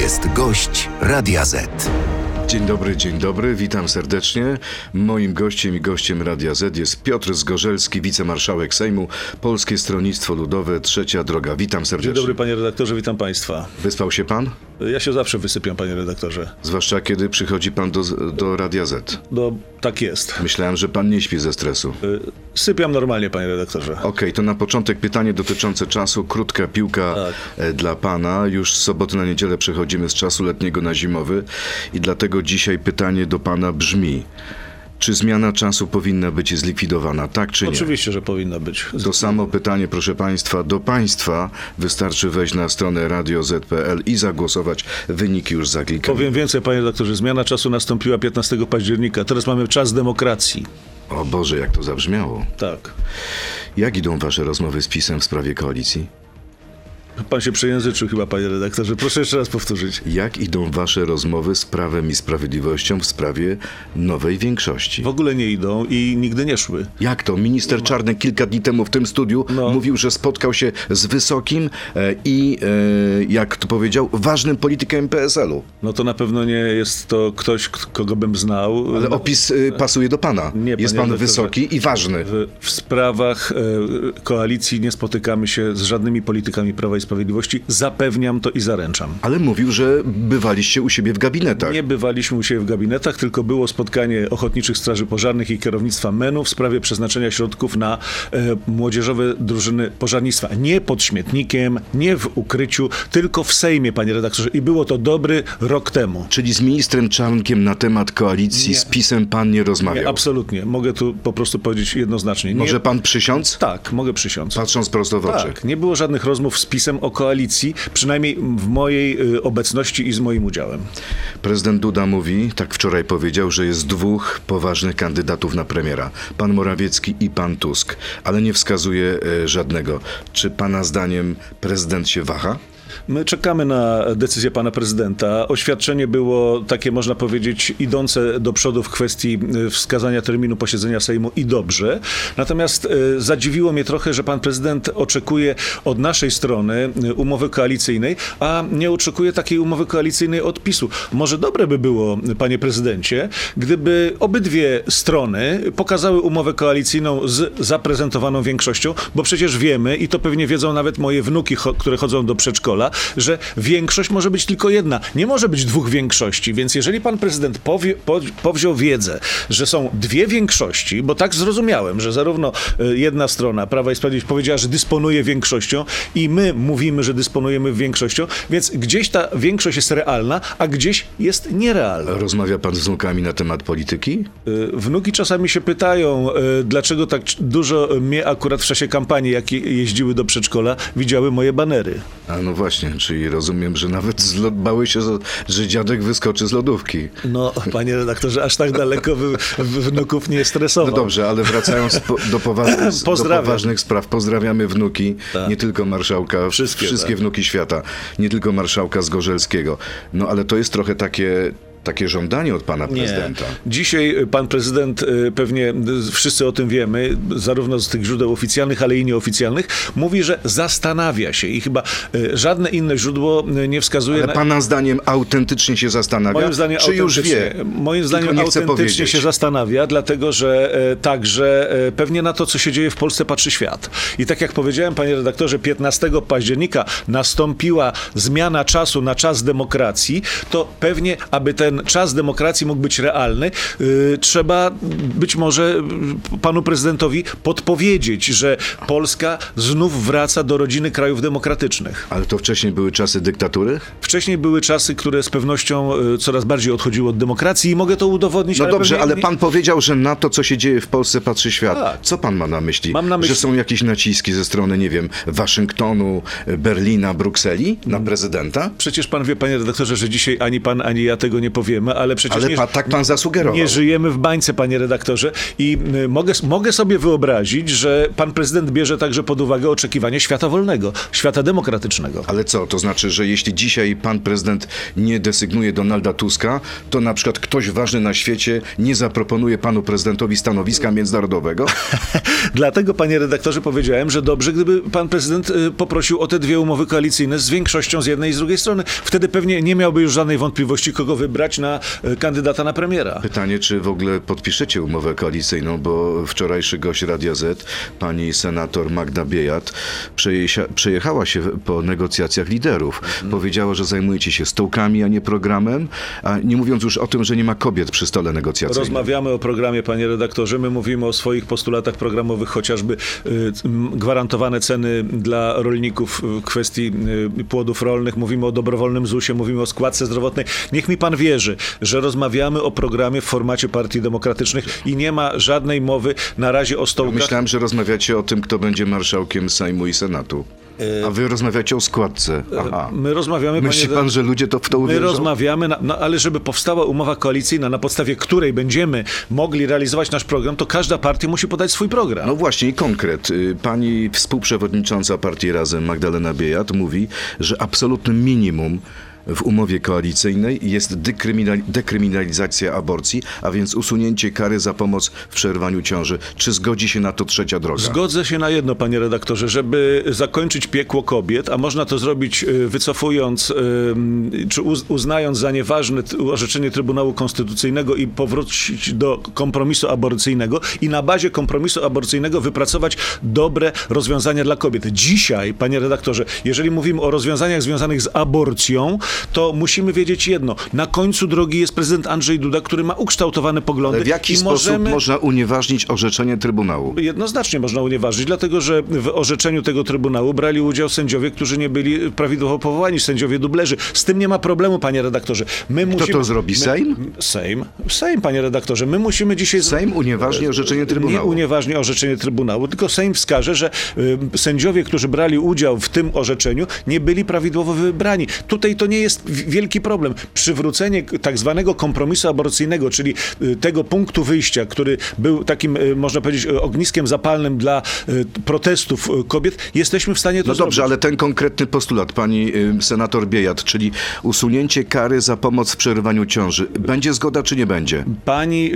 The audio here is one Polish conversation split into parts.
jest gość Radia Z. Dzień dobry, dzień dobry, witam serdecznie. Moim gościem i gościem Radia Z jest Piotr Zgorzelski, wicemarszałek Sejmu, Polskie Stronnictwo Ludowe, Trzecia Droga. Witam serdecznie. Dzień dobry panie redaktorze, witam państwa. Wyspał się pan? Ja się zawsze wysypiam panie redaktorze. Zwłaszcza kiedy przychodzi pan do, do Radia Z. No, tak jest. Myślałem, że pan nie śpi ze stresu. Y, Sypiam normalnie panie redaktorze. Okej, to na początek pytanie dotyczące czasu. Krótka piłka Tak. e, dla pana. Już z soboty na niedzielę przechodzimy z czasu letniego na zimowy i dlatego dzisiaj pytanie do pana brzmi. Czy zmiana czasu powinna być zlikwidowana, tak czy nie? Oczywiście, że powinna być. To samo pytanie, proszę Państwa, do Państwa. Wystarczy wejść na stronę radio.z.pl i zagłosować. Wyniki już za kilka Powiem więcej panie redaktorze, zmiana czasu nastąpiła 15 października. Teraz mamy czas demokracji. O Boże, jak to zabrzmiało. Tak. Jak idą Wasze rozmowy z PiSem w sprawie koalicji? Pan się przejęzyczył chyba panie redaktorze. Proszę jeszcze raz powtórzyć. Jak idą Wasze rozmowy z Prawem i Sprawiedliwością w sprawie nowej większości? W ogóle nie idą i nigdy nie szły. Jak to? Minister Czarnek kilka dni temu w tym studiu No. mówił, że spotkał się z wysokim e, i, e, jak to powiedział, ważnym politykiem PSL-u. No to na pewno nie jest to ktoś, kogo bym znał. Ale opis e, pasuje do Pana. Nie, Jest Pan wysoki i ważny. W, w sprawach koalicji nie spotykamy się z żadnymi politykami Prawa i Sprawiedliwości. Zapewniam to i zaręczam. Ale mówił, że bywaliście u siebie w gabinetach. Nie bywaliśmy u siebie w gabinetach, tylko było spotkanie Ochotniczych Straży Pożarnych i kierownictwa MEN-u w sprawie przeznaczenia środków na e, młodzieżowe drużyny pożarnictwa. Nie pod śmietnikiem, nie w ukryciu, tylko w Sejmie, panie redaktorze. I było to dobry rok temu. Czyli z ministrem Czarnkiem na temat koalicji Nie. z PiSem pan nie rozmawiał? Nie, absolutnie. Mogę tu po prostu powiedzieć jednoznacznie. Nie, Może pan przysiąc? Tak, mogę przysiąc. Patrząc prosto w oczy. Tak, nie było żadnych rozmów z PiSem o koalicji, przynajmniej w mojej y, obecności i z moim udziałem. Prezydent Duda mówi, tak wczoraj powiedział, że jest dwóch poważnych kandydatów na premiera. Pan Morawiecki i pan Tusk. Ale nie wskazuje e, żadnego. Czy pana zdaniem prezydent się waha? My czekamy na decyzję pana prezydenta. Oświadczenie było takie, można powiedzieć, idące do przodu w kwestii y, wskazania terminu posiedzenia Sejmu i dobrze. Natomiast y, zadziwiło mnie trochę, że pan prezydent oczekuje od naszej strony y, umowy koalicyjnej, a nie oczekuje takiej umowy koalicyjnej od PiSu. Może dobre by było, panie prezydencie, gdyby obydwie strony pokazały umowę koalicyjną z zaprezentowaną większością, bo przecież wiemy, i to pewnie wiedzą nawet moje wnuki, które chodzą do przedszkola, że większość może być tylko jedna. Nie może być dwóch większości, więc jeżeli pan prezydent powie, po, powziął wiedzę, że są dwie większości, bo tak zrozumiałem, że zarówno y, jedna strona, Prawa i Sprawiedliwość, powiedziała, że dysponuje większością i my mówimy, że dysponujemy większością, więc gdzieś ta większość jest realna, a gdzieś jest nierealna. Rozmawia pan z wnukami na temat polityki? Y, Wnuki czasami się pytają, y, dlaczego tak dużo mnie akurat w czasie kampanii, jak je- jeździły do przedszkola, widziały moje banery. A no właśnie, czyli rozumiem, że nawet z lo- bały się, że- dziadek wyskoczy z lodówki. No, panie redaktorze, aż tak daleko wy, wnuków nie No stresował. dobrze, ale wracając po, do, poważnych, do poważnych spraw, pozdrawiamy wnuki, Tak. nie tylko marszałka, Wszystkie, wszystkie tak. wnuki świata, nie tylko marszałka Zgorzelskiego. No ale to jest trochę takie, takie żądanie od pana prezydenta. Dzisiaj y, pan prezydent, y, pewnie y, wszyscy o tym wiemy, zarówno z tych źródeł oficjalnych, ale i nieoficjalnych, mówi, że zastanawia się i chyba żadne inne źródło nie wskazuje Ale na... pana zdaniem autentycznie się zastanawia? Moim zdaniem czy już autentycznie- wie? Moim zdaniem nie autentycznie się zastanawia, dlatego że e, także e, pewnie na to, co się dzieje w Polsce, patrzy świat. I tak jak powiedziałem, panie redaktorze, 15 października nastąpiła zmiana czasu na czas demokracji, to pewnie, aby ten czas demokracji mógł być realny, y, trzeba być może y, panu prezydentowi podpowiedzieć, że Polska znów wraca do rodziny krajów demokratycznych. Ale to wcześniej były czasy dyktatury? Wcześniej były czasy, które z pewnością y, coraz bardziej odchodziły od demokracji i mogę to udowodnić. No ale dobrze, pewnie ale pan powiedział, że na to, co się dzieje w Polsce, patrzy świat. Tak. Co pan ma na myśli? Mam na myśli- Że są jakieś naciski ze strony, nie wiem, Waszyngtonu, Berlina, Brukseli na prezydenta? Przecież pan wie, panie redaktorze, że dzisiaj ani pan, ani ja tego nie powiemy, ale przecież Ale nie, pa, tak pan zasugerował. nie żyjemy w bańce, panie redaktorze. I y, mogę, mogę sobie wyobrazić, że pan prezydent bierze także pod uwagę oczekiwania świata wolnego, świata demokratycznego. Ale co, to znaczy, że jeśli dzisiaj pan prezydent nie desygnuje Donalda Tuska, to na przykład ktoś ważny na świecie nie zaproponuje panu prezydentowi stanowiska międzynarodowego? Dlatego, panie redaktorze, powiedziałem, że dobrze, gdyby pan prezydent y, poprosił o te dwie umowy koalicyjne z większością z jednej i z drugiej strony. Wtedy pewnie nie miałby już żadnej wątpliwości, kogo wybrać na y, kandydata na premiera. Pytanie, czy w ogóle podpiszecie umowę koalicyjną, bo wczorajszy gość Radia Z, pani senator Magda Biejat, przejechała się po negocjacjach liderów. Powiedziała, że zajmujecie się stołkami, a nie programem, a nie mówiąc już o tym, że nie ma kobiet przy stole negocjacyjnym. Rozmawiamy o programie, panie redaktorze. My mówimy o swoich postulatach programowych, chociażby y, gwarantowane ceny dla rolników w kwestii y, płodów rolnych. Mówimy o dobrowolnym ZUS-ie, mówimy o składce zdrowotnej. Niech mi pan wierzy, że rozmawiamy o programie w formacie partii demokratycznych i nie ma żadnej mowy na razie o stołkach. Myślałem, że rozmawiacie o tym, kto będzie marszałkiem Sejmu i Senatu. A wy rozmawiacie o składce. Aha. My rozmawiamy, Myśli panie pan, że ludzie to w to My uwierzą? rozmawiamy, na, no, ale żeby powstała umowa koalicyjna, na podstawie której będziemy mogli realizować nasz program, to każda partia musi podać swój program. No właśnie, i konkret. Y, Pani współprzewodnicząca partii Razem, Magdalena Biejat, mówi, że absolutnym minimum w umowie koalicyjnej jest dekryminal- dekryminalizacja aborcji, a więc usunięcie kary za pomoc w przerwaniu ciąży. Czy zgodzi się na to trzecia droga? Zgodzę się na jedno, panie redaktorze, żeby zakończyć piekło kobiet, a można to zrobić y, wycofując, y, czy uz- uznając za nieważne orzeczenie Trybunału Konstytucyjnego i powrócić do kompromisu aborcyjnego i na bazie kompromisu aborcyjnego wypracować dobre rozwiązania dla kobiet. Dzisiaj, panie redaktorze, jeżeli mówimy o rozwiązaniach związanych z aborcją, to musimy wiedzieć jedno. Na końcu drogi jest prezydent Andrzej Duda, który ma ukształtowane poglądy. Ale w jaki sposób możemy... można unieważnić orzeczenie Trybunału? Jednoznacznie można unieważnić, dlatego że w orzeczeniu tego Trybunału brali udział sędziowie, którzy nie byli prawidłowo powołani, sędziowie dublerzy. Z tym nie ma problemu, panie redaktorze. My musimy, to zrobi? my- Sejm? Sejm. Sejm, panie redaktorze. My musimy dzisiaj... Sejm unieważni orzeczenie Nie Trybunału. unieważni orzeczenie Trybunału, tylko Sejm wskaże, że sędziowie, którzy brali udział w tym orzeczeniu, nie byli prawidłowo wybrani. Tutaj to nie jest w- wielki problem. Przywrócenie tak zwanego kompromisu aborcyjnego, czyli y, tego punktu wyjścia, który był takim, y, można powiedzieć, y, ogniskiem zapalnym dla protestów kobiet, jesteśmy w stanie to No zrobić. dobrze, ale ten konkretny postulat, pani senator Biejat, czyli usunięcie kary za pomoc w przerwaniu ciąży, będzie zgoda czy nie będzie? Pani,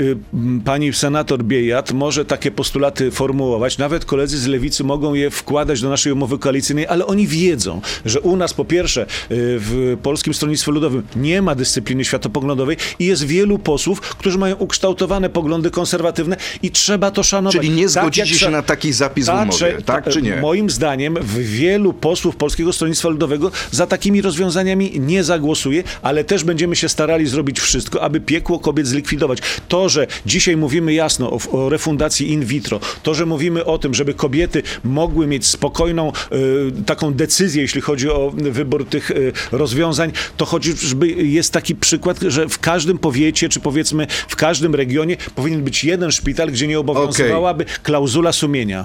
pani senator Biejat może takie postulaty formułować, nawet koledzy z lewicy mogą je wkładać do naszej umowy koalicyjnej, ale oni wiedzą, że u nas po pierwsze w Polskim Stronnictwie Ludowym nie ma dyscypliny światopoglądowej i jest wielu posłów, którzy mają ukształtowane poglądy konserwatywne i trzeba to szanować. Czyli nie Tak zgodzicie jak się na taki zapis w Ta- umowie, tak ta- czy nie? Moim zdaniem w wielu posłów Polskiego Stronnictwa Ludowego za takimi rozwiązaniami nie zagłosuje, ale też będziemy się starali zrobić wszystko, aby piekło kobiet zlikwidować. To, że dzisiaj mówimy jasno o, o refundacji in vitro, to, że mówimy o tym, żeby kobiety mogły mieć spokojną y, taką decyzję, jeśli chodzi o wybór tych y, rozwiązań, to chociażby jest taki przykład, że w każdym powiecie, czy powiedzmy w każdym regionie powinien być jeden szpital, gdzie nie obowiązywałaby klauzula sumienia.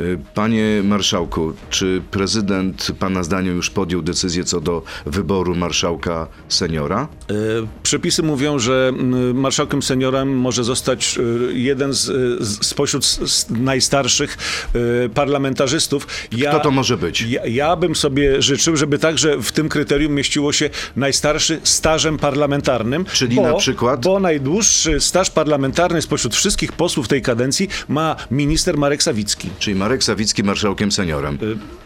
Y, Panie marszałku, czy prezydent pana zdaniem już podjął decyzję co do wyboru marszałka seniora? E, Przepisy mówią, że marszałkiem seniorem może zostać e, jeden z, z, spośród najstarszych e, parlamentarzystów. Ja, Kto to może być? Ja, ja bym sobie życzył, żeby także w tym kryterium mieściło się najstarszy stażem parlamentarnym. Czyli bo, na przykład? Bo najdłuższy staż parlamentarny spośród wszystkich posłów tej kadencji ma minister Marek Sawicki. Czyli Marek Sawicki marszałkiem seniorem.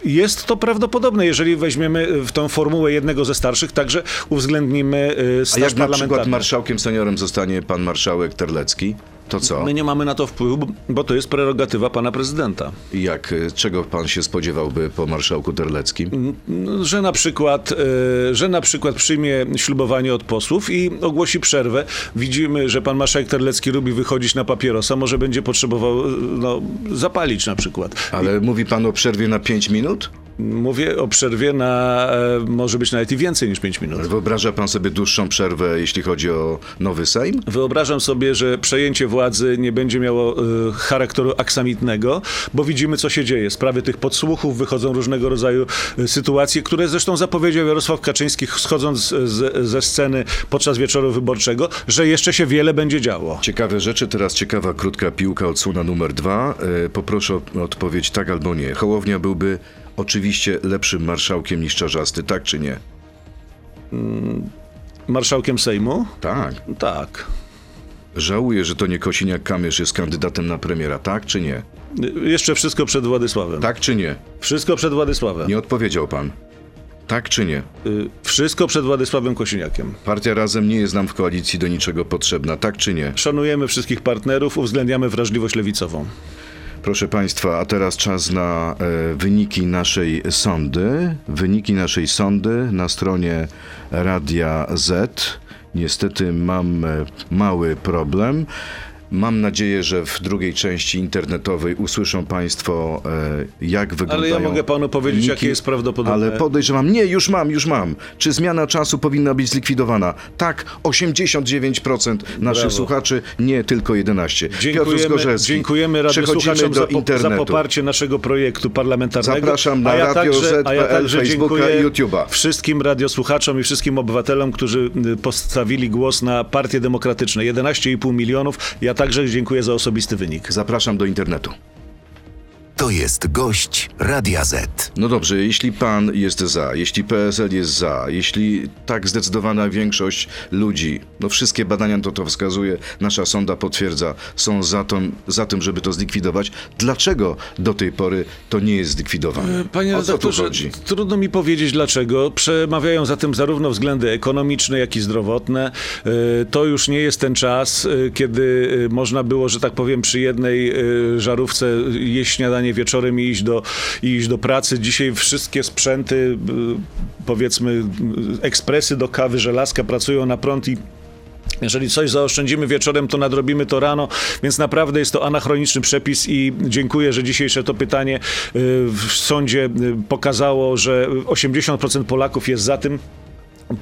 Jest to prawdopodobne, jeżeli weźmiemy w tą formułę jednego ze starszych, także uwzględnimy A staż jak na przykład marszałkiem seniorem zostanie pan marszałek Terlecki, to co? My nie mamy na to wpływu, bo- to jest prerogatywa pana prezydenta. I Jak, y, czego pan się spodziewałby po marszałku Terleckim? No, Że na przykład, e, że na przykład przyjmie ślubowanie od posłów i ogłosi przerwę. Widzimy, że pan marszałek Terlecki lubi wychodzić na papierosa, może będzie potrzebował e, no, zapalić na przykład. Ale mówi pan o przerwie na 5 minut? Mówię o przerwie na, e, może być nawet i więcej niż 5 minut. Wyobraża pan sobie dłuższą przerwę, jeśli chodzi o nowy Sejm? Wyobrażam sobie, że przejęcie władzy nie będzie miało e, charakteru aksamitnego, bo widzimy, co się dzieje. Sprawy tych podsłuchów, wychodzą różnego rodzaju e, sytuacje, które zresztą zapowiedział Jarosław Kaczyński, schodząc z, ze sceny podczas wieczoru wyborczego, że jeszcze się wiele będzie działo. Ciekawe rzeczy, teraz ciekawa krótka piłka odsłona numer dwa. Poproszę o odpowiedź tak albo nie. Hołownia byłby oczywiście lepszym marszałkiem niż Czarzasty, tak czy nie? Marszałkiem Sejmu? Tak. Tak. Żałuję, że to nie Kosiniak-Kamysz jest kandydatem na premiera, tak czy nie? Jeszcze wszystko przed Władysławem. Tak czy nie? Wszystko przed Władysławem. Nie odpowiedział pan. Tak czy nie? Y, Wszystko przed Władysławem Kosiniakiem. Partia Razem nie jest nam w koalicji do niczego potrzebna, tak czy nie? Szanujemy wszystkich partnerów, uwzględniamy wrażliwość lewicową. Proszę Państwa, a teraz czas na e, wyniki naszej sondy. Wyniki naszej sondy na stronie Radia Z. Niestety mam e, mały problem. Mam nadzieję, że w drugiej części internetowej usłyszą Państwo, e, jak wyglądają. Ale ja mogę panu powiedzieć, jakie jest prawdopodobne. Ale podejrzewam, nie, już mam, już mam. Czy zmiana czasu powinna być zlikwidowana? Tak, 89% naszych Brawo. słuchaczy, nie tylko 11%. Piotr Dziękujemy, dziękujemy Przechodzimy radiosłuchaczom do za, po, za poparcie naszego projektu parlamentarnego. Zapraszam na a ja Radio także, a ja Z.pl, także Facebooka i YouTube'a. wszystkim radiosłuchaczom i wszystkim obywatelom, którzy y, postawili głos na Partie Demokratyczne. 11,5 milionów. Ja także dziękuję za osobisty wynik. Zapraszam do internetu. To jest gość Radia Z. No dobrze, jeśli pan jest za, jeśli PSL jest za, jeśli tak zdecydowana większość ludzi, no wszystkie badania to to wskazuje, nasza sonda potwierdza, są za, to, za tym, żeby to zlikwidować, dlaczego do tej pory to nie jest zlikwidowane? Panie o co tu redaktorze, chodzi? trudno mi powiedzieć dlaczego. Przemawiają za tym zarówno względy ekonomiczne, jak i zdrowotne. E, To już nie jest ten czas, e, kiedy e, można było, że tak powiem, przy jednej e, żarówce jeść śniadanie wieczorem i iść do, iść do pracy. Dzisiaj wszystkie sprzęty, e, powiedzmy e, ekspresy do kawy, żelazka pracują na prąd i jeżeli coś zaoszczędzimy wieczorem, to nadrobimy to rano, więc naprawdę jest to anachroniczny przepis i dziękuję, że dzisiejsze to pytanie y, w sądzie y, pokazało, że 80% Polaków jest za tym.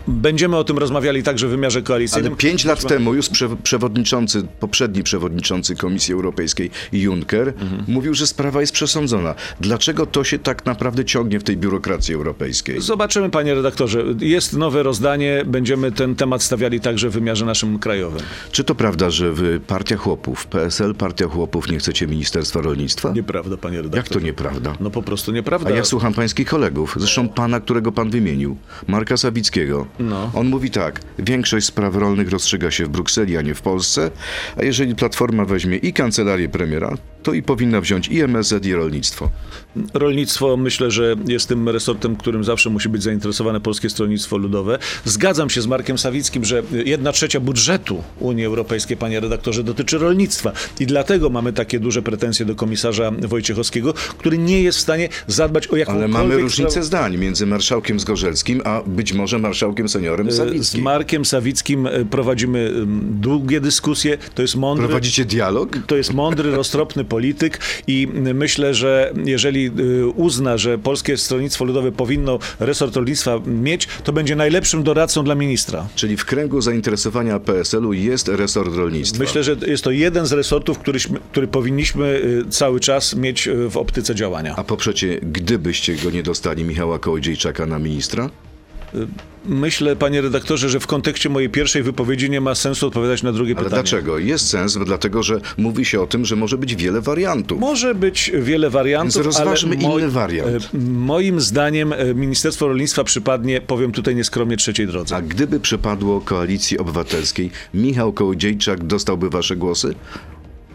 Będziemy o tym rozmawiali także w wymiarze Ale koalicyjnym. pięć lat temu już prze, przewodniczący, poprzedni przewodniczący Komisji Europejskiej Juncker Mhm. mówił, że sprawa jest przesądzona. Dlaczego to się tak naprawdę ciągnie w tej biurokracji europejskiej? Zobaczymy, panie redaktorze. Jest nowe rozdanie, będziemy ten temat stawiali także w wymiarze naszym krajowym. Czy to prawda, że wy Partia Chłopów, PSL, Partia Chłopów nie chcecie Ministerstwa Rolnictwa? Nieprawda, panie redaktorze. Jak to nieprawda? No po prostu nieprawda. A ja słucham pańskich kolegów, zresztą pana, którego pan wymienił, Marka Sawickiego. No. On mówi tak, większość spraw rolnych rozstrzyga się w Brukseli, a nie w Polsce, a jeżeli Platforma weźmie i kancelarię premiera, to i powinna wziąć i MSZ, i rolnictwo. Rolnictwo myślę, że jest tym resortem, którym zawsze musi być zainteresowane Polskie Stronnictwo Ludowe. Zgadzam się z Markiem Sawickim, że jedna trzecia budżetu Unii Europejskiej, panie redaktorze, dotyczy rolnictwa. I dlatego mamy takie duże pretensje do komisarza Wojciechowskiego, który nie jest w stanie zadbać o Ale jakąkolwiek... mamy różnicę sprawę. zdań między marszałkiem Zgorzelskim, a być może marszałkiem seniorem Z Sawickim. Markiem Sawickim e, prowadzimy em, długie dyskusje. To jest mądry... Prowadzicie dialog? To jest mądry, roztropny polityk i myślę, że jeżeli y, uzna, że Polskie Stronnictwo Ludowe powinno resort rolnictwa mieć, to będzie najlepszym doradcą dla ministra. Czyli w kręgu zainteresowania PSL-u jest resort rolnictwa. Myślę, że jest to jeden z resortów, któryśmy, który powinniśmy y, cały czas mieć y, w optyce działania. A poprzecie, gdybyście go nie dostali, Michała Kołodziejczaka na ministra? Myślę, panie redaktorze, że w kontekście mojej pierwszej wypowiedzi nie ma sensu odpowiadać na drugie Ale pytanie. dlaczego? Jest sens, dlatego że mówi się o tym, że może być wiele wariantów. Może być wiele wariantów, Więc rozważmy ale inny wariant. e, Moim zdaniem e, Ministerstwo Rolnictwa przypadnie, powiem tutaj nieskromnie, trzeciej drodze. A gdyby przypadło koalicji obywatelskiej, Michał Kołodziejczak dostałby wasze głosy?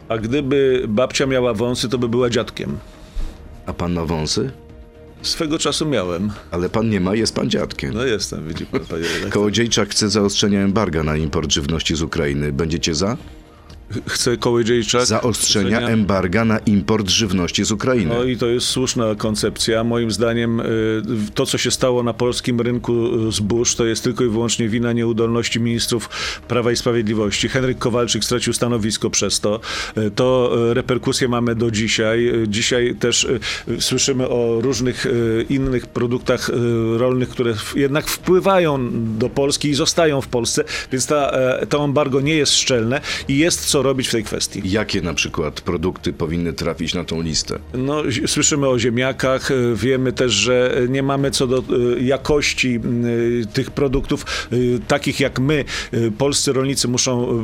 A gdyby babcia miała wąsy, to by była dziadkiem. A pan ma wąsy? Swego czasu miałem. Ale pan nie ma, jest pan dziadkiem. No jestem, widzi pan, panie redaktor. Kołodziejczak chce zaostrzenia embarga na import żywności z Ukrainy. Będziecie za? Chce Kołodziejczak... Zaostrzenia ocenia- embarga na import żywności z Ukrainy. No i to jest słuszna koncepcja. Moim zdaniem y, to, co się stało na polskim rynku y, zbóż, to jest tylko i wyłącznie wina nieudolności ministrów Prawa i Sprawiedliwości. Henryk Kowalczyk stracił stanowisko przez to. Y, To reperkusje mamy do dzisiaj. Dzisiaj też słyszymy o różnych innych produktach rolnych, które jednak wpływają do Polski i zostają w Polsce, więc ta, e, to embargo nie jest szczelne i jest co robić w tej kwestii. Jakie na przykład produkty powinny trafić na tą listę? No, słyszymy o ziemniakach, y, wiemy też, że nie mamy co do y, jakości tych produktów, takich jak my, polscy rolnicy muszą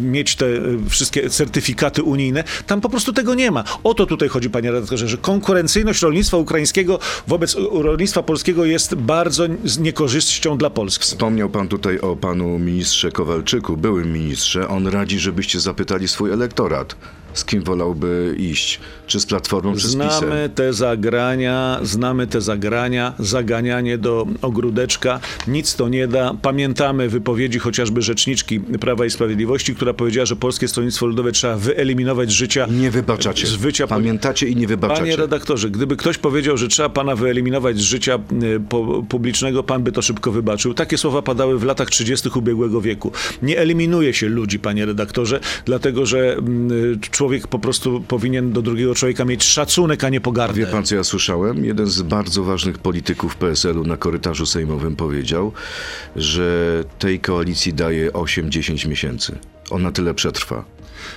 mieć te wszystkie certyfikaty unijne. Tam po prostu tego nie ma. O to tutaj chodzi, panie redaktorze, że konkurencyjność rolnictwa ukraińskiego wobec rolnictwa polskiego jest bardzo z niekorzyścią dla Polski. Wspomniał pan tutaj o panu ministrze Kowalczyku, byłym ministrze. On radzi, żebyście zapytali swój elektorat, z kim wolałby iść. Czy z Platformą, czy z PiSem. Znamy te zagrania, znamy te zagrania, zaganianie do ogródeczka, nic to nie da. Pamiętamy wypowiedzi chociażby rzeczniczki Prawa i Sprawiedliwości, która powiedziała, że Polskie Stronnictwo Ludowe trzeba wyeliminować z życia. Nie wybaczacie. Z wycia Pamiętacie i nie wybaczacie. Panie redaktorze, gdyby ktoś powiedział, że trzeba pana wyeliminować z życia po, publicznego, pan by to szybko wybaczył. Takie słowa padały w latach 30. ubiegłego wieku. Nie eliminuje się ludzi, panie redaktorze, dlatego że mm, człowiek po prostu powinien do drugiego człowieka mieć szacunek, a nie pogardę. Wie pan, co ja słyszałem? Jeden z bardzo ważnych polityków PSL-u na korytarzu sejmowym powiedział, że tej koalicji daje 8-10 miesięcy. Ona tyle przetrwa.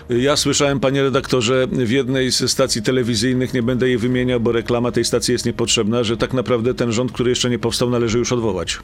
Ja słyszałem, panie redaktorze, w jednej z stacji telewizyjnych, nie będę jej wymieniał, bo reklama tej stacji jest niepotrzebna, że tak naprawdę ten rząd, który jeszcze nie powstał, należy już odwołać.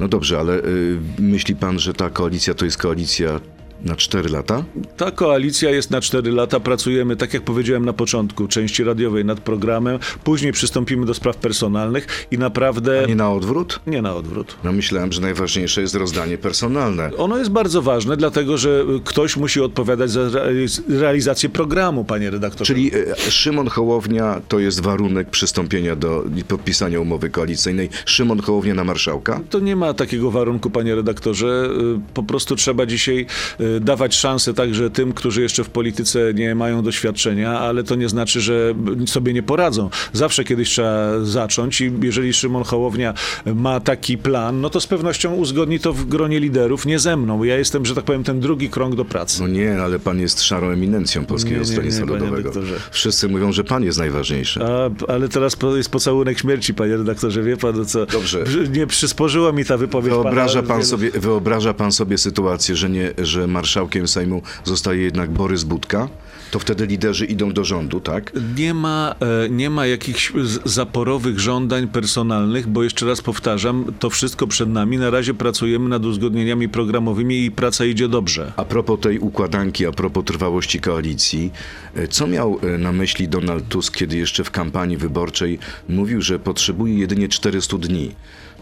No dobrze, ale y, myśli pan, że ta koalicja to jest koalicja na 4 lata? Ta koalicja jest na 4 lata. Pracujemy, tak jak powiedziałem na początku, części radiowej nad programem. Później przystąpimy do spraw personalnych i naprawdę Nie na odwrót? nie na odwrót. No myślałem, że najważniejsze jest rozdanie personalne. Ono jest bardzo ważne, dlatego że ktoś musi odpowiadać za realiz- realizację programu, panie redaktorze. Czyli y, Szymon Hołownia to jest warunek przystąpienia do podpisania umowy koalicyjnej. Szymon Hołownia na marszałka? To nie ma takiego warunku, panie redaktorze. Y, Po prostu trzeba dzisiaj y, dawać szansę także tym, którzy jeszcze w polityce nie mają doświadczenia, ale to nie znaczy, że sobie nie poradzą. Zawsze kiedyś trzeba zacząć i jeżeli Szymon Hołownia ma taki plan, no to z pewnością uzgodni to w gronie liderów, nie ze mną. Ja jestem, że tak powiem, ten drugi krąg do pracy. No nie, ale pan jest szarą eminencją Polskiego Nie, nie, Stronnictwa Ludowego. Wszyscy mówią, że pan jest najważniejszy. A, ale teraz jest pocałunek śmierci, panie redaktorze, wie pan, co? Dobrze. Nie przysporzyła mi ta wypowiedź Wyobraża pana. pan, sobie, wyobraża pan sobie sytuację, że, nie, że marszałkiem Sejmu zostaje jednak Borys Budka? To wtedy liderzy idą do rządu, tak? Nie ma, e, nie ma jakichś zaporowych żądań personalnych, bo jeszcze raz powtarzam, to wszystko przed nami. Na razie pracujemy nad uzgodnieniami programowymi i praca idzie dobrze. A propos tej układanki, a propos trwałości koalicji, e, co miał e, na myśli Donald Tusk, kiedy jeszcze w kampanii wyborczej mówił, że potrzebuje jedynie 400 dni?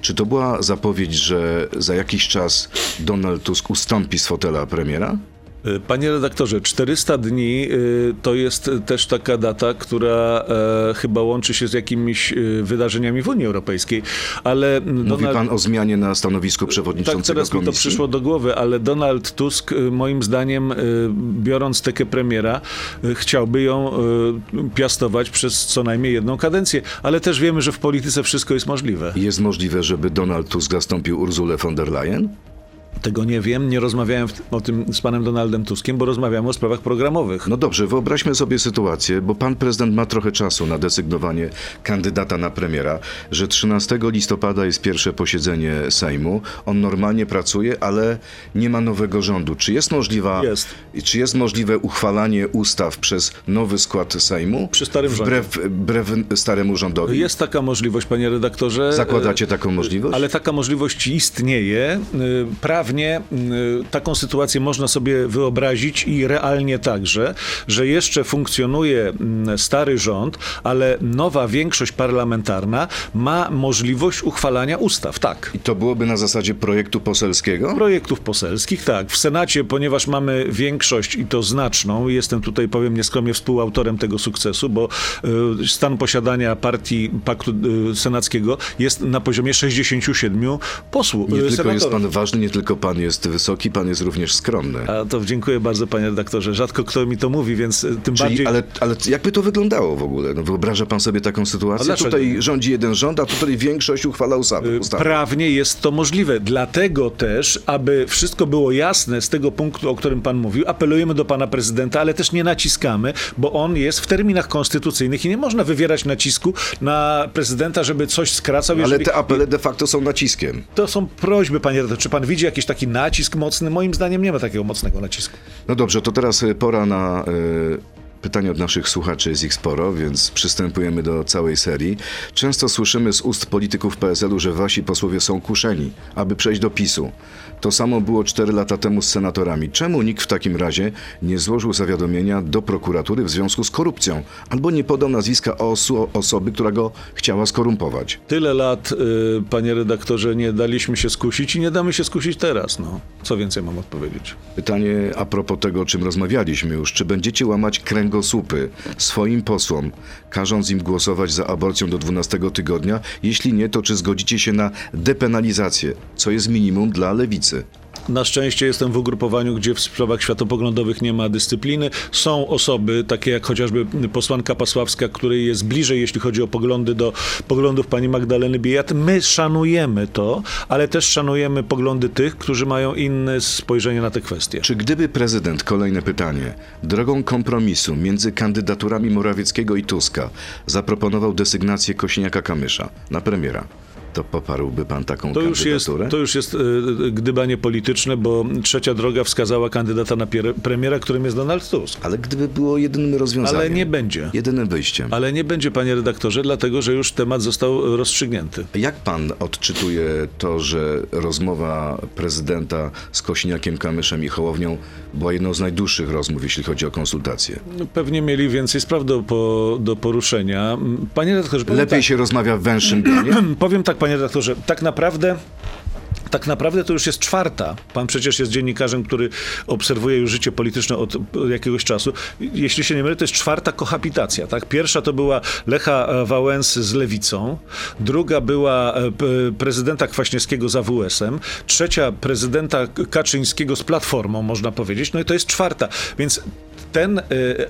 Czy to była zapowiedź, że za jakiś czas Donald Tusk ustąpi z fotela premiera? E, Panie redaktorze, 400 dni y, to jest też taka data, która e, chyba łączy się z jakimiś wydarzeniami w Unii Europejskiej, ale Mówi Donald... pan o zmianie na stanowisku Tak, przewodniczącego teraz mi to komisji? przyszło do głowy, ale Donald Tusk, moim zdaniem, biorąc tekę premiera, chciałby ją piastować przez co najmniej jedną kadencję, ale też wiemy, że w polityce wszystko jest możliwe. Jest możliwe, żeby Donald Tusk zastąpił Urzulę von der Leyen? Tego nie wiem, nie rozmawiałem o tym z panem Donaldem Tuskiem, bo rozmawiamy o sprawach programowych. No dobrze, wyobraźmy sobie sytuację, bo pan prezydent ma trochę czasu na desygnowanie kandydata na premiera, że 13 listopada jest pierwsze posiedzenie Sejmu. On normalnie pracuje, ale nie ma nowego rządu. Czy jest możliwa Jest. czy jest możliwe uchwalanie ustaw przez nowy skład Sejmu? Przy starym wbrew, wbrew staremu rządowi. Jest taka możliwość, panie redaktorze. Zakładacie taką możliwość? Ale taka możliwość istnieje. Y, Prawnie y, taką sytuację można sobie wyobrazić i realnie także, że jeszcze funkcjonuje mm, stary rząd, ale nowa większość parlamentarna ma możliwość uchwalania ustaw. Tak. I to byłoby na zasadzie projektu poselskiego? Projektów poselskich, tak. W Senacie, ponieważ mamy większość i to znaczną, jestem tutaj, powiem nieskromnie, współautorem tego sukcesu, bo y, stan posiadania partii paktu y, senackiego jest na poziomie 67 posłów. Nie tylko jest senatorów. pan ważny, nie tylko tylko pan jest wysoki, pan jest również skromny. A to dziękuję bardzo, panie redaktorze. Rzadko kto mi to mówi, więc y, tym Czyli, bardziej... ale, ale jakby to wyglądało w ogóle? No, wyobraża pan sobie taką sytuację? Tutaj rządzi jeden rząd, a tutaj większość uchwala ustawy. ustawy. Prawnie jest to możliwe. Dlatego też, aby wszystko było jasne z tego punktu, o którym pan mówił, apelujemy do pana prezydenta, ale też nie naciskamy, bo on jest w terminach konstytucyjnych i nie można wywierać nacisku na prezydenta, żeby coś skracał. Ale jeżeli- te apele de facto są naciskiem. To są prośby, panie redaktorze. Czy pan widzi jakiś taki nacisk mocny? Moim zdaniem nie ma takiego mocnego nacisku. No dobrze, to teraz y, pora na pytania od naszych słuchaczy, jest ich sporo, więc przystępujemy do całej serii. Często słyszymy z ust polityków PSL-u, że wasi posłowie są kuszeni, aby przejść do PiSu. To samo było 4 lata temu z senatorami. Czemu nikt w takim razie nie złożył zawiadomienia do prokuratury w związku z korupcją, albo nie podał nazwiska osu, osoby, która go chciała skorumpować? Tyle lat, y, panie redaktorze, nie daliśmy się skusić i nie damy się skusić teraz. No. Co więcej mam odpowiedzieć? Pytanie a propos tego, o czym rozmawialiśmy już. Czy będziecie łamać kręgosłupy swoim posłom, każąc im głosować za aborcją do 12 tygodnia? Jeśli nie, to czy zgodzicie się na depenalizację, co jest minimum dla lewicy? Na szczęście jestem w ugrupowaniu, gdzie w sprawach światopoglądowych nie ma dyscypliny. Są osoby, takie jak chociażby posłanka Pasławska, której jest bliżej, jeśli chodzi o poglądy do poglądów pani Magdaleny Biejat. My szanujemy to, ale też szanujemy poglądy tych, którzy mają inne spojrzenie na te kwestie. Czy gdyby prezydent, kolejne pytanie, drogą kompromisu między kandydaturami Morawieckiego i Tuska zaproponował desygnację Kośniaka-Kamysza na premiera, to poparłby pan taką To już, jest, kandydaturę? to już jest y, gdybanie polityczne, bo trzecia droga wskazała kandydata na premiera, którym jest Donald Tusk. Ale gdyby było jedynym rozwiązaniem. Ale nie będzie. Jedynym wyjściem. Ale nie będzie, panie redaktorze, dlatego że już temat został rozstrzygnięty. Jak pan odczytuje to, że rozmowa prezydenta z Kośniakiem, Kamyszem i Hołownią była jedną z najdłuższych rozmów, jeśli chodzi o konsultacje? No, Pewnie mieli więcej spraw do, po, do poruszenia. Panie redaktorze, Lepiej tak, się rozmawia w węższym gronie? powiem tak, panie redaktorze, tak naprawdę. Tak naprawdę to już jest czwarta. Pan przecież jest dziennikarzem, który obserwuje już życie polityczne od jakiegoś czasu. Jeśli się nie mylę, to jest czwarta kohabitacja. Tak? Pierwsza to była Lecha e, Wałęsy z Lewicą, druga była e, prezydenta Kwaśniewskiego z AWS-em, trzecia prezydenta Kaczyńskiego z Platformą, można powiedzieć. No i to jest czwarta. Więc ten y,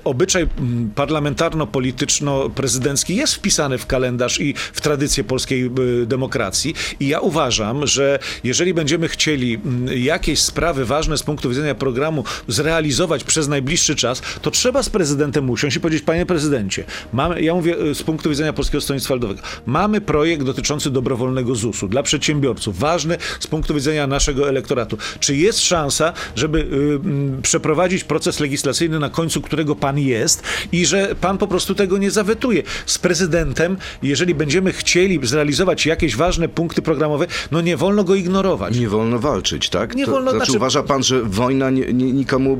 obyczaj mm, parlamentarno-polityczno-prezydencki jest wpisany w kalendarz i w tradycję polskiej y, demokracji. I ja uważam, że jeżeli będziemy chcieli mm, jakieś sprawy ważne z punktu widzenia programu zrealizować przez najbliższy czas, to trzeba z prezydentem usiąść i powiedzieć, panie prezydencie, mamy, ja mówię y, z punktu widzenia Polskiego Stronnictwa Ludowego, mamy projekt dotyczący dobrowolnego ZUS-u dla przedsiębiorców, ważny z punktu widzenia naszego elektoratu. Czy jest szansa, żeby y, mm, przeprowadzić proces legislacyjny, na końcu którego pan jest i że pan po prostu tego nie zawetuje. Z prezydentem, jeżeli będziemy chcieli zrealizować jakieś ważne punkty programowe, no nie wolno go ignorować. Nie wolno walczyć, tak? Nie to, wolno, znaczy, znaczy- uważa pan, że wojna nie, nie, nikomu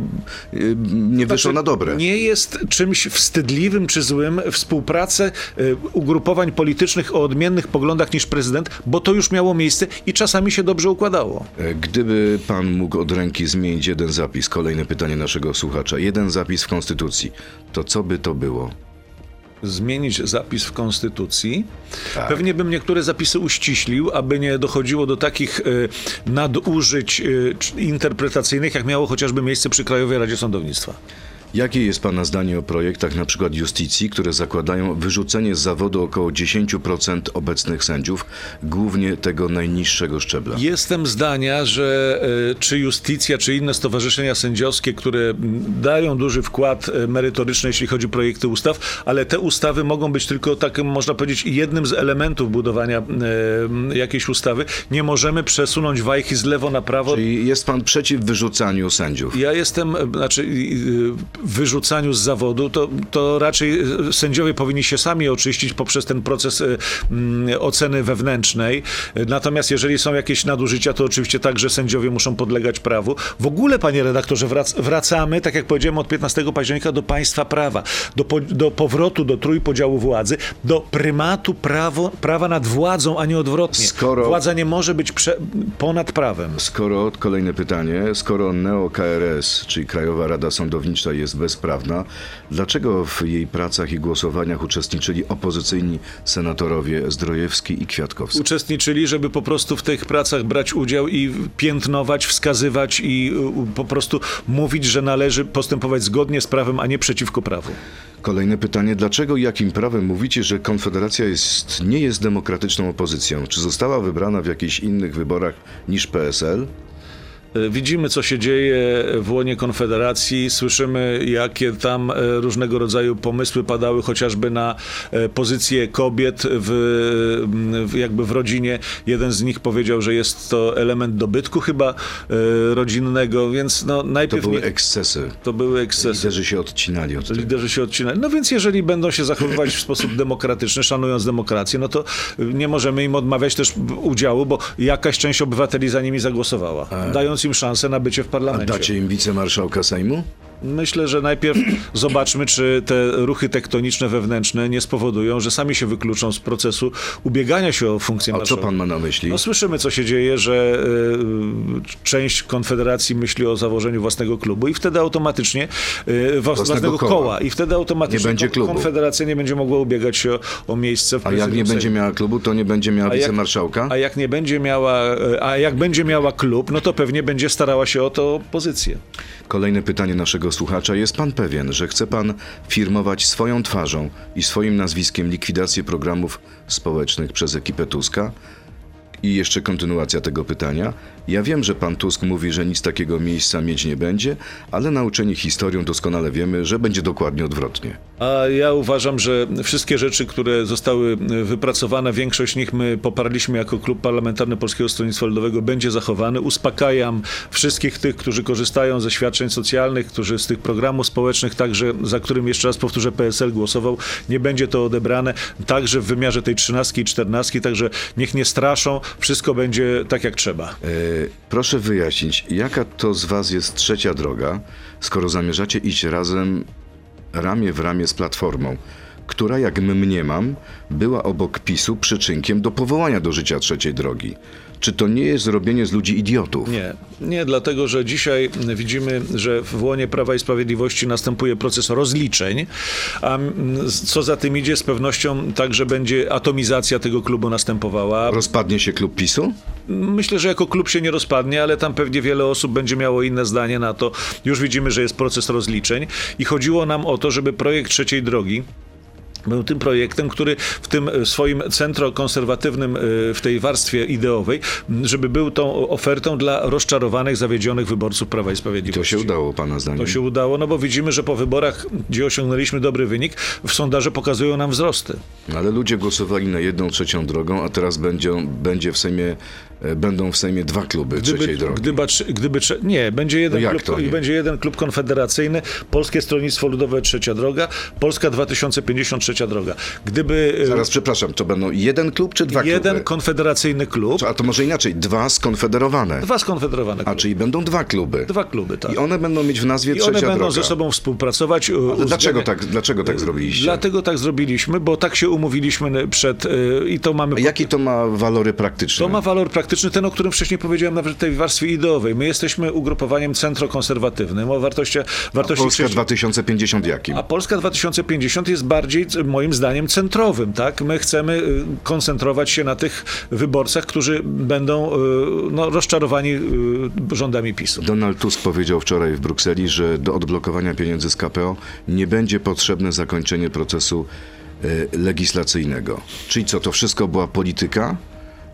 y, nie wyszła Znaczy, na dobre? Nie jest czymś wstydliwym czy złym współpracę y, ugrupowań politycznych o odmiennych poglądach niż prezydent, bo to już miało miejsce i czasami się dobrze układało. E, Gdyby pan mógł od ręki zmienić jeden zapis, kolejne pytanie naszego słuchacza, jeden zapis w Konstytucji, to co by to było? zmienić zapis w Konstytucji. Tak. Pewnie bym niektóre zapisy uściślił, aby nie dochodziło do takich e, nadużyć czy- interpretacyjnych, jak miało chociażby miejsce przy Krajowej Radzie Sądownictwa. Jakie jest Pana zdanie o projektach na przykład justicji, które zakładają wyrzucenie z zawodu około 10% obecnych sędziów, głównie tego najniższego szczebla? Jestem zdania, że e, czy Justicja, czy inne stowarzyszenia sędziowskie, które dają duży wkład e, merytoryczny, jeśli chodzi o projekty ustaw, ale te ustawy mogą być tylko takim, można powiedzieć, jednym z elementów budowania e, jakiejś ustawy. Nie możemy przesunąć wajchy z lewo na prawo. Czyli jest Pan przeciw wyrzucaniu sędziów? Ja jestem, znaczy wyrzucaniu z zawodu, to, to raczej y, sędziowie powinni się sami oczyścić poprzez ten proces y, mm, oceny wewnętrznej. Natomiast jeżeli są jakieś nadużycia, to oczywiście także sędziowie muszą podlegać prawu. W ogóle, panie redaktorze, wrac, wracamy, tak jak powiedziałem, od 15 października do państwa prawa, do, po, do powrotu do trójpodziału władzy, do prymatu prawo, prawa nad władzą, a nie odwrotnie. Skoro- Władza nie może być ponad prawem. Skoro, kolejne pytanie, skoro NEO-KRS, czyli Krajowa Rada Sądownicza jest jest bezprawna. Dlaczego w jej pracach i głosowaniach uczestniczyli opozycyjni senatorowie Zdrojewski i Kwiatkowski? Uczestniczyli, żeby po prostu w tych pracach brać udział i piętnować, wskazywać i po prostu mówić, że należy postępować zgodnie z prawem, a nie przeciwko prawu. Kolejne pytanie, dlaczego i jakim prawem mówicie, że Konfederacja jest, nie jest demokratyczną opozycją? Czy została wybrana w jakichś innych wyborach niż PSL? E, Widzimy, co się dzieje w łonie Konfederacji, słyszymy, jakie tam e, różnego rodzaju pomysły padały, chociażby na e, pozycję kobiet w, w, jakby w rodzinie. Jeden z nich powiedział, że jest to element dobytku chyba rodzinnego, więc no To najpierw były nie, ekscesy. to były ekscesy. Liderzy się odcinali od tego. Liderzy się odcinają. No więc jeżeli będą się zachowywać w sposób demokratyczny, szanując demokrację, no to nie możemy im odmawiać też udziału, bo jakaś część obywateli za nimi zagłosowała, dając im szansę na bycie w A parlamencie. dacie im wicemarszałka Sejmu? Myślę, że najpierw zobaczmy, czy te ruchy tektoniczne wewnętrzne nie spowodują, że sami się wykluczą z procesu ubiegania się o funkcję A co marszałka. pan ma na myśli? No słyszymy, co się dzieje, że y, część Konfederacji myśli o założeniu własnego klubu i wtedy automatycznie y, wa- własnego, koła. koła. i wtedy automatycznie Nie będzie klubu. Konfederacja nie będzie mogła ubiegać się o, o miejsce w A jak nie prezydium będzie Sejmu. miała klubu, to nie będzie miała A jak- wicemarszałka? A jak nie będzie miała, y, a jak będzie miała klub, no to pewnie będzie starała się o to pozycję. Kolejne pytanie naszego słuchacza. Jest pan pewien, że chce pan firmować swoją twarzą i swoim nazwiskiem likwidację programów społecznych przez ekipę Tuska? I jeszcze kontynuacja tego pytania. Ja wiem, że pan Tusk mówi, że nic takiego miejsca mieć nie będzie, ale nauczeni historią doskonale wiemy, że będzie dokładnie odwrotnie. A ja uważam, że wszystkie rzeczy, które zostały wypracowane, większość nich my poparliśmy jako Klub Parlamentarny Polskiego Stronnictwa Ludowego, będzie zachowane. Uspokajam wszystkich tych, którzy korzystają ze świadczeń socjalnych, którzy z tych programów społecznych, także za którym jeszcze raz powtórzę PSL głosował, nie będzie to odebrane, także w wymiarze tej trzynastki i czternastki, także niech nie straszą, wszystko będzie tak jak trzeba. E, proszę wyjaśnić, jaka to z was jest trzecia droga, skoro zamierzacie iść razem ramię w ramię z Platformą, która, jak mniemam, była obok PiSu przyczynkiem do powołania do życia trzeciej drogi. Czy to nie jest zrobienie z ludzi idiotów? Nie, nie, dlatego że dzisiaj widzimy, że w łonie Prawa i Sprawiedliwości następuje proces rozliczeń, a co za tym idzie, z pewnością także będzie atomizacja tego klubu następowała. Rozpadnie się klub PiSu? Myślę, że jako klub się nie rozpadnie, ale tam pewnie wiele osób będzie miało inne zdanie na to. Już widzimy, że jest proces rozliczeń i chodziło nam o to, żeby projekt trzeciej drogi był tym projektem, który w tym e, swoim centrokonserwatywnym, e, w tej warstwie ideowej, żeby był tą ofertą dla rozczarowanych, zawiedzionych wyborców Prawa i To Sprawiedliwości. się udało, pana zdaniem. To się udało, no bo widzimy, że po wyborach, gdzie osiągnęliśmy dobry wynik, w sondaże pokazują nam wzrosty. Ale ludzie głosowali na jedną trzecią drogą, a teraz będzie, będzie w Sejmie, będą w Sejmie dwa kluby trzeciej Gdyby, drogi. gdyby, gdyby nie, będzie jeden, No klub, nie? będzie jeden klub konfederacyjny, Polskie Stronnictwo Ludowe Trzecia Droga, Polska 2050 Trzecia Droga. Gdyby e, Zaraz, przepraszam, to będą jeden klub czy dwa jeden kluby? konfederacyjny klub, A to może inaczej, dwa skonfederowane. dwa skonfederowane A kluby. czyli będą dwa kluby. Dwa kluby, tak. I one będą mieć w nazwie I one trzecia będą droga. ze sobą współpracować. Ale dlaczego tak, dlaczego tak zrobiliście? Dlatego tak zrobiliśmy, bo tak się umówiliśmy przed e, i to mamy A Jakie to ma walory praktyczne? To ma walor praktyczny, ten, o którym wcześniej powiedziałem, nawet w tej warstwie ideowej. My jesteśmy ugrupowaniem centrokonserwatywnym o wartości... wartości Polska chrześci- 2050 jakim? A Polska 2050 jest bardziej, moim zdaniem, centrowym, tak? My chcemy y, koncentrować się na tych wyborcach, którzy będą y, no, rozczarowani y, rządami PiSu. Donald Tusk powiedział wczoraj w Brukseli, że do odblokowania pieniędzy z KPO nie będzie potrzebne zakończenie procesu legislacyjnego. Czyli co, to wszystko była polityka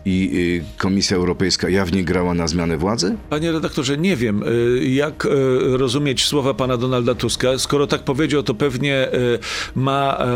i e, Komisja Europejska jawnie grała na zmianę władzy? Panie redaktorze, nie wiem, y, jak y, rozumieć słowa pana Donalda Tuska. Skoro tak powiedział, to pewnie y, ma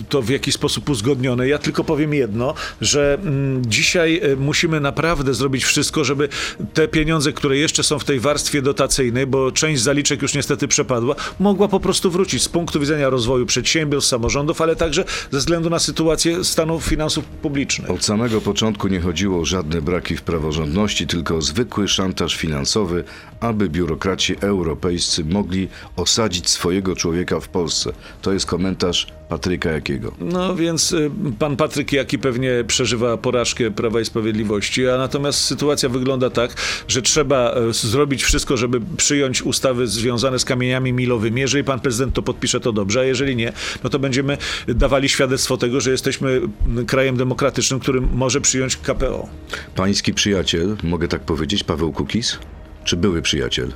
y, to w jakiś sposób uzgodnione. Ja tylko powiem jedno, że mm, dzisiaj y, musimy naprawdę zrobić wszystko, żeby te pieniądze, które jeszcze są w tej warstwie dotacyjnej, bo część zaliczek już niestety przepadła, mogła po prostu wrócić z punktu widzenia rozwoju przedsiębiorstw, samorządów, ale także ze względu na sytuację stanu finansów publicznych. Od samego początku nie chodziło o żadne braki w praworządności, tylko o zwykły szantaż finansowy, aby biurokraci europejscy mogli osadzić swojego człowieka w Polsce. To jest komentarz Patryka Jakiego. No więc y, pan Patryk Jaki pewnie przeżywa porażkę Prawa i Sprawiedliwości, a natomiast sytuacja wygląda tak, że trzeba y, zrobić wszystko, żeby przyjąć ustawy związane z kamieniami milowymi. Jeżeli pan prezydent to podpisze, to dobrze, a jeżeli nie, no to będziemy dawali świadectwo tego, że jesteśmy krajem demokratycznym, który może przyjąć KPO. Pański przyjaciel, mogę tak powiedzieć, Paweł Kukis? Czy były przyjaciel?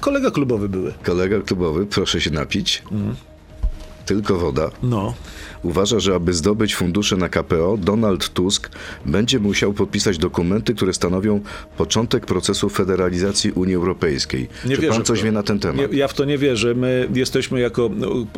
Kolega klubowy były. Kolega klubowy, proszę się napić. Tylko woda. No. Uważa, że aby zdobyć fundusze na KPO, Donald Tusk będzie musiał podpisać dokumenty, które stanowią początek procesu federalizacji Unii Europejskiej. Nie Czy wierzę pan coś wie na ten temat? Nie, ja w to nie wierzę. My jesteśmy jako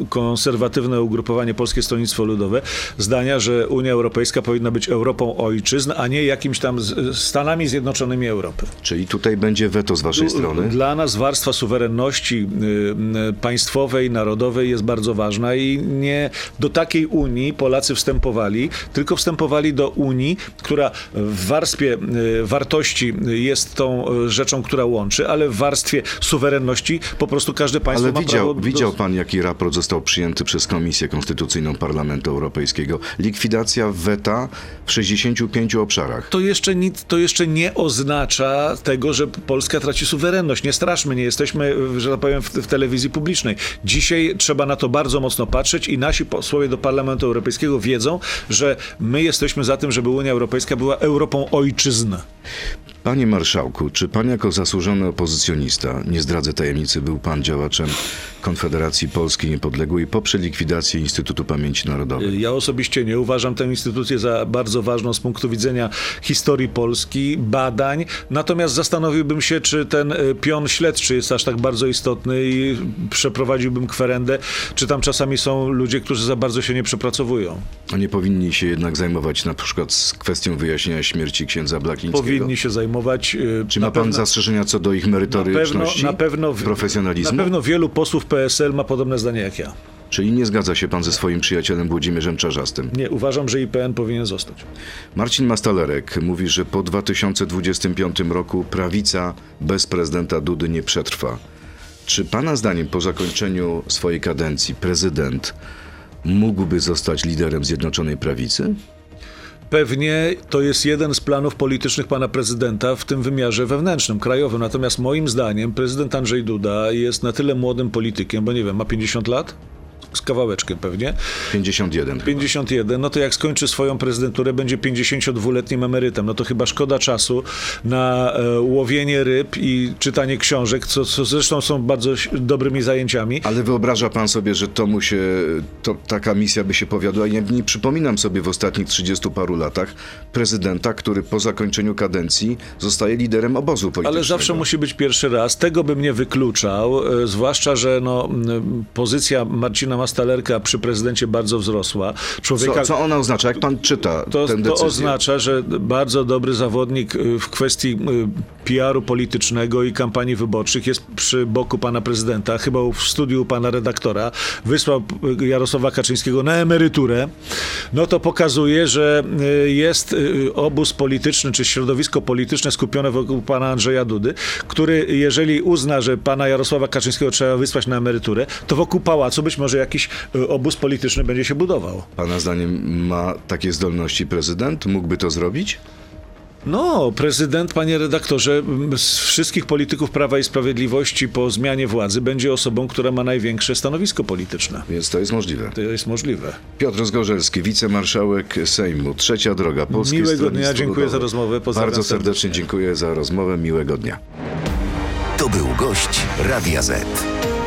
konserwatywne ugrupowanie Polskie Stronnictwo Ludowe zdania, że Unia Europejska powinna być Europą ojczyzn, a nie jakimś tam Stanami Zjednoczonymi Europy. Czyli tutaj będzie weto z waszej strony? Dla nas warstwa suwerenności y, y, państwowej, narodowej jest bardzo ważna i nie do takiej Unii Polacy wstępowali, tylko wstępowali do Unii, która w warstwie y, wartości jest tą y, rzeczą, która łączy, ale w warstwie suwerenności po prostu każde państwo Ale ma widział, prawo... do- widział pan, jaki raport został przyjęty przez Komisję Konstytucyjną Parlamentu Europejskiego? Likwidacja weta w 65 obszarach. To jeszcze, nic, to jeszcze nie oznacza tego, że Polska traci suwerenność. Nie straszmy, nie jesteśmy, że tak powiem, w, w telewizji publicznej. Dzisiaj trzeba na to bardzo mocno patrzeć i nasi posłowie do Parlamentu Europejskiego wiedzą, że my jesteśmy za tym, żeby Unia Europejska była Europą ojczyzn. Panie marszałku, czy pan jako zasłużony opozycjonista, nie zdradzę tajemnicy, był pan działaczem Konfederacji Polskiej Niepodległej po likwidacji Instytutu Pamięci Narodowej? Ja osobiście nie uważam tę instytucję za bardzo ważną z punktu widzenia historii Polski, badań. Natomiast zastanowiłbym się, czy ten y, pion śledczy jest aż tak bardzo istotny i przeprowadziłbym kwerendę, czy tam czasami są ludzie, którzy za bardzo się nie przepracowują. A nie powinni się jednak zajmować na przykład z kwestią wyjaśnienia śmierci księdza Blakińskiego? Powinni się zajmować. Y, Czy na ma pan pewno- zastrzeżenia co do ich na pewno, merytoryczności, na pewno, profesjonalizmu? Na pewno wielu posłów PSL ma podobne zdanie jak ja. Czyli nie zgadza się pan ze swoim przyjacielem Włodzimierzem Czarzastym? Nie, uważam, że IPN powinien zostać. Marcin Mastalerek mówi, że po 2025 roku prawica bez prezydenta Dudy nie przetrwa. Czy pana zdaniem po zakończeniu swojej kadencji prezydent mógłby zostać liderem Zjednoczonej Prawicy? Pewnie to jest jeden z planów politycznych pana prezydenta w tym wymiarze wewnętrznym, krajowym. Natomiast moim zdaniem prezydent Andrzej Duda jest na tyle młodym politykiem, bo nie wiem, ma 50 lat? Z kawałeczkiem pewnie. 51. chyba. 51, no to jak skończy swoją prezydenturę, będzie 52-letnim emerytem. No to chyba szkoda czasu na e, łowienie ryb i czytanie książek, co, co zresztą są bardzo dobrymi zajęciami. Ale wyobraża pan sobie, że to mu się, to, taka misja by się powiodła? Ja nie przypominam sobie w ostatnich 30 paru latach prezydenta, który po zakończeniu kadencji zostaje liderem obozu politycznego. Ale zawsze musi być pierwszy raz. Tego bym nie wykluczał, e, zwłaszcza, że no, pozycja Marcina Mastalerka przy prezydencie bardzo wzrosła. Człowieka, Co, co ona oznacza? Jak pan czyta To, tę to decyzję? oznacza, że bardzo dobry zawodnik y, w kwestii y, PR-u politycznego i kampanii wyborczych jest przy boku pana prezydenta, chyba w studiu pana redaktora, wysłał y, Jarosława Kaczyńskiego na emeryturę, no to pokazuje, że jest obóz polityczny czy środowisko polityczne skupione wokół pana Andrzeja Dudy, który jeżeli uzna, że pana Jarosława Kaczyńskiego trzeba wysłać na emeryturę, to wokół pałacu być może jakiś y, obóz polityczny będzie się budował. Pana zdaniem ma takie zdolności prezydent? Mógłby to zrobić? No, prezydent, panie redaktorze, z wszystkich polityków Prawa i Sprawiedliwości po zmianie władzy będzie osobą, która ma największe stanowisko polityczne. Więc to jest możliwe. To jest możliwe. Piotr Zgorzelski, wicemarszałek Sejmu, Trzecia Droga, Polskie Miłego dnia, dziękuję za rozmowę, pozdrawiam Bardzo serdecznie serdecznie. dziękuję za rozmowę, miłego dnia. To był gość Radia Z.